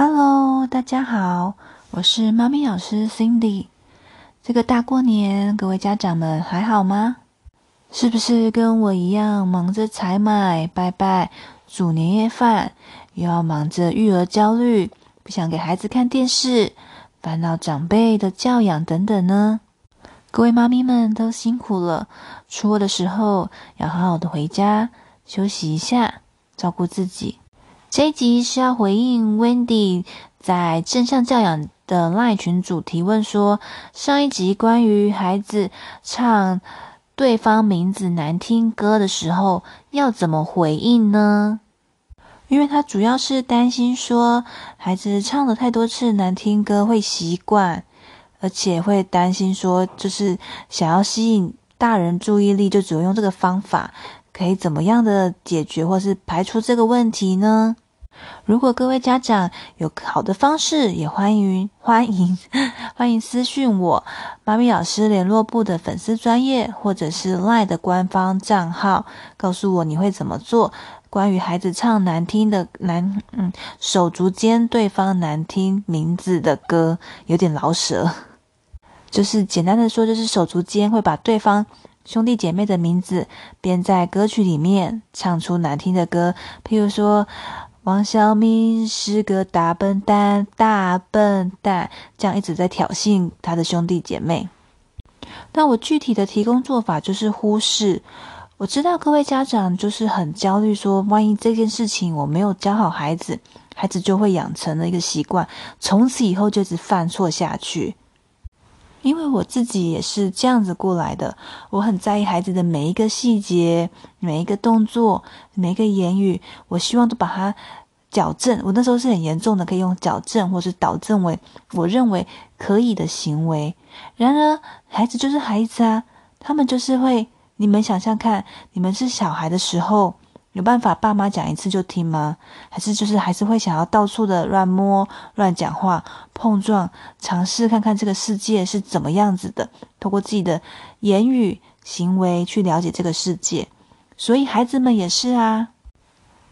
Hello，大家好，我是妈咪老师 Cindy。这个大过年，各位家长们还好吗？是不是跟我一样忙着采买、拜拜、煮年夜饭，又要忙着育儿焦虑，不想给孩子看电视，烦恼长辈的教养等等呢？各位妈咪们都辛苦了，出货的时候要好好的回家休息一下，照顾自己。这一集是要回应 Wendy 在正向教养的 LINE 群组提问说，上一集关于孩子唱对方名字难听歌的时候要怎么回应呢？因为他主要是担心说，孩子唱了太多次难听歌会习惯，而且会担心说，就是想要吸引大人注意力，就只有用这个方法。可以怎么样的解决或是排除这个问题呢？如果各位家长有好的方式，也欢迎 欢迎欢迎私讯我妈咪老师联络部的粉丝专业，或者是 LINE 的官方账号，告诉我你会怎么做。关于孩子唱难听的难嗯手足间对方难听名字的歌，有点老舍，就是简单的说，就是手足间会把对方。兄弟姐妹的名字编在歌曲里面，唱出难听的歌，譬如说王小明是个大笨蛋，大笨蛋，这样一直在挑衅他的兄弟姐妹。那我具体的提供做法就是忽视。我知道各位家长就是很焦虑，说万一这件事情我没有教好孩子，孩子就会养成了一个习惯，从此以后就一直犯错下去。因为我自己也是这样子过来的，我很在意孩子的每一个细节、每一个动作、每一个言语，我希望都把它矫正。我那时候是很严重的，可以用矫正或是导正为我认为可以的行为。然而，孩子就是孩子啊，他们就是会，你们想想看，你们是小孩的时候。有办法爸妈讲一次就听吗？还是就是还是会想要到处的乱摸、乱讲话、碰撞，尝试看看这个世界是怎么样子的，透过自己的言语行为去了解这个世界。所以孩子们也是啊。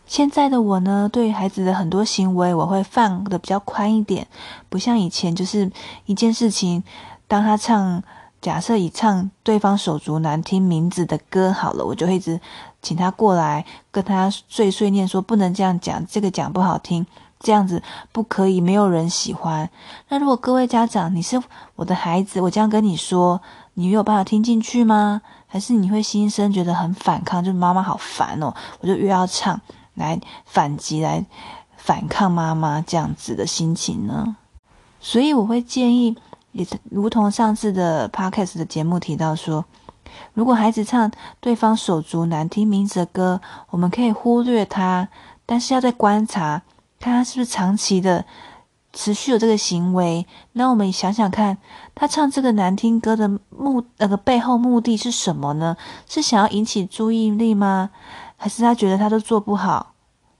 现在的我呢，对于孩子的很多行为，我会放得比较宽一点，不像以前就是一件事情，当他唱。假设以唱对方手足难听名字的歌好了，我就会一直请他过来跟他碎碎念说，不能这样讲，这个讲不好听，这样子不可以，没有人喜欢。那如果各位家长，你是我的孩子，我这样跟你说，你有办法听进去吗？还是你会心生觉得很反抗，就是妈妈好烦哦，我就越要唱来反击，来反抗妈妈这样子的心情呢？所以我会建议。也如同上次的 podcast 的节目提到说，如果孩子唱对方手足难听名字的歌，我们可以忽略他，但是要再观察，看他是不是长期的持续有这个行为。那我们想想看，他唱这个难听歌的目那个背后目的是什么呢？是想要引起注意力吗？还是他觉得他都做不好？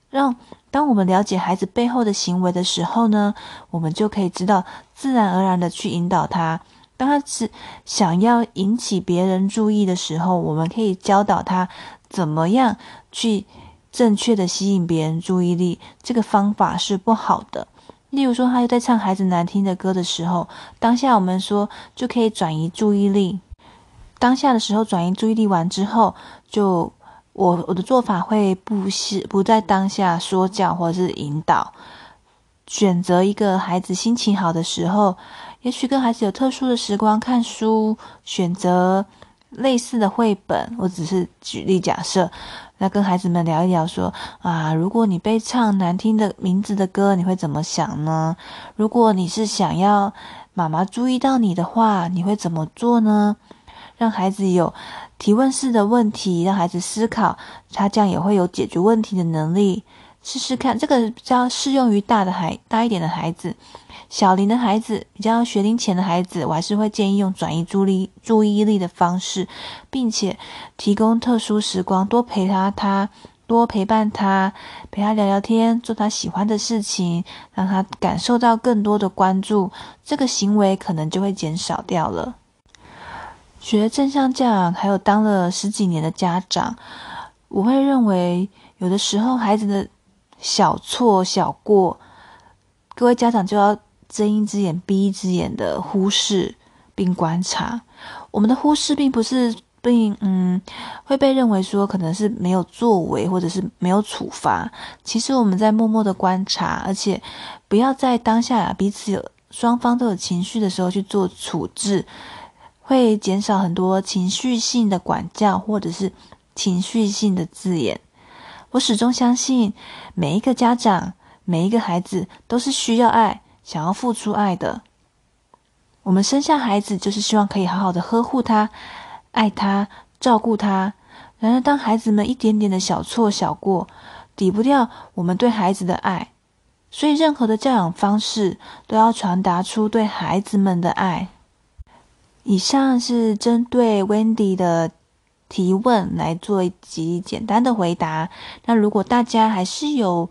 让当我们了解孩子背后的行为的时候呢，我们就可以知道，自然而然的去引导他。当他是想要引起别人注意的时候，我们可以教导他怎么样去正确的吸引别人注意力。这个方法是不好的。例如说，他又在唱孩子难听的歌的时候，当下我们说就可以转移注意力。当下的时候转移注意力完之后，就。我我的做法会不是不在当下说教或者是引导，选择一个孩子心情好的时候，也许跟孩子有特殊的时光看书，选择类似的绘本。我只是举例假设，来跟孩子们聊一聊说，说啊，如果你被唱难听的名字的歌，你会怎么想呢？如果你是想要妈妈注意到你的话，你会怎么做呢？让孩子有提问式的问题，让孩子思考，他这样也会有解决问题的能力。试试看，这个比较适用于大的孩大一点的孩子，小龄的孩子，比较学龄前的孩子，我还是会建议用转移注意注意力的方式，并且提供特殊时光，多陪他，他多陪伴他，陪他聊聊天，做他喜欢的事情，让他感受到更多的关注，这个行为可能就会减少掉了。学正向教养，还有当了十几年的家长，我会认为有的时候孩子的小错小过，各位家长就要睁一只眼闭一只眼的忽视并观察。我们的忽视并不是并嗯会被认为说可能是没有作为或者是没有处罚。其实我们在默默的观察，而且不要在当下呀彼此有双方都有情绪的时候去做处置，会减少很多情绪性的管教或者是情绪性的字眼。我始终相信，每一个家长、每一个孩子都是需要爱、想要付出爱的。我们生下孩子，就是希望可以好好的呵护他、爱他、照顾他。然而，当孩子们一点点的小错小过，抵不掉我们对孩子的爱，所以任何的教养方式都要传达出对孩子们的爱。以上是针对 Wendy 的。提问来做一集简单的回答。那如果大家还是有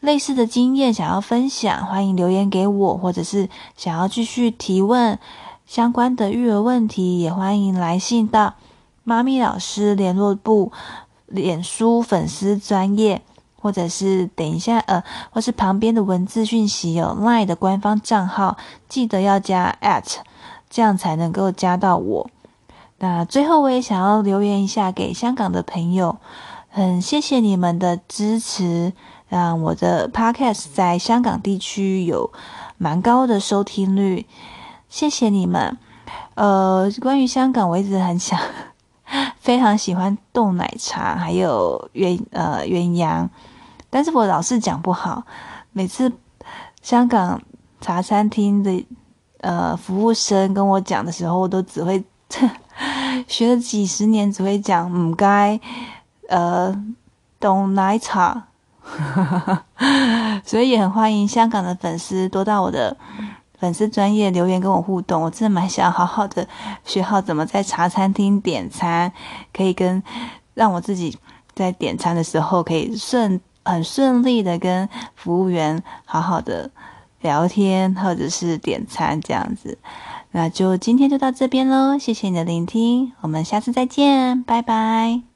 类似的经验想要分享，欢迎留言给我，或者是想要继续提问相关的育儿问题，也欢迎来信到妈咪老师联络部脸书粉丝专业，或者是等一下呃，或是旁边的文字讯息有 LINE 的官方账号，记得要加 at，这样才能够加到我。那最后，我也想要留言一下给香港的朋友，很谢谢你们的支持，让我的 podcast 在香港地区有蛮高的收听率，谢谢你们。呃，关于香港，我一直很想，非常喜欢冻奶茶，还有鸳呃鸳鸯，但是我老是讲不好，每次香港茶餐厅的呃服务生跟我讲的时候，我都只会。学了几十年，只会讲唔该，呃，懂奶茶，所以也很欢迎香港的粉丝多到我的粉丝专业留言跟我互动。我真的蛮想好好的学好怎么在茶餐厅点餐，可以跟让我自己在点餐的时候可以顺很顺利的跟服务员好好的聊天或者是点餐这样子。那就今天就到这边喽，谢谢你的聆听，我们下次再见，拜拜。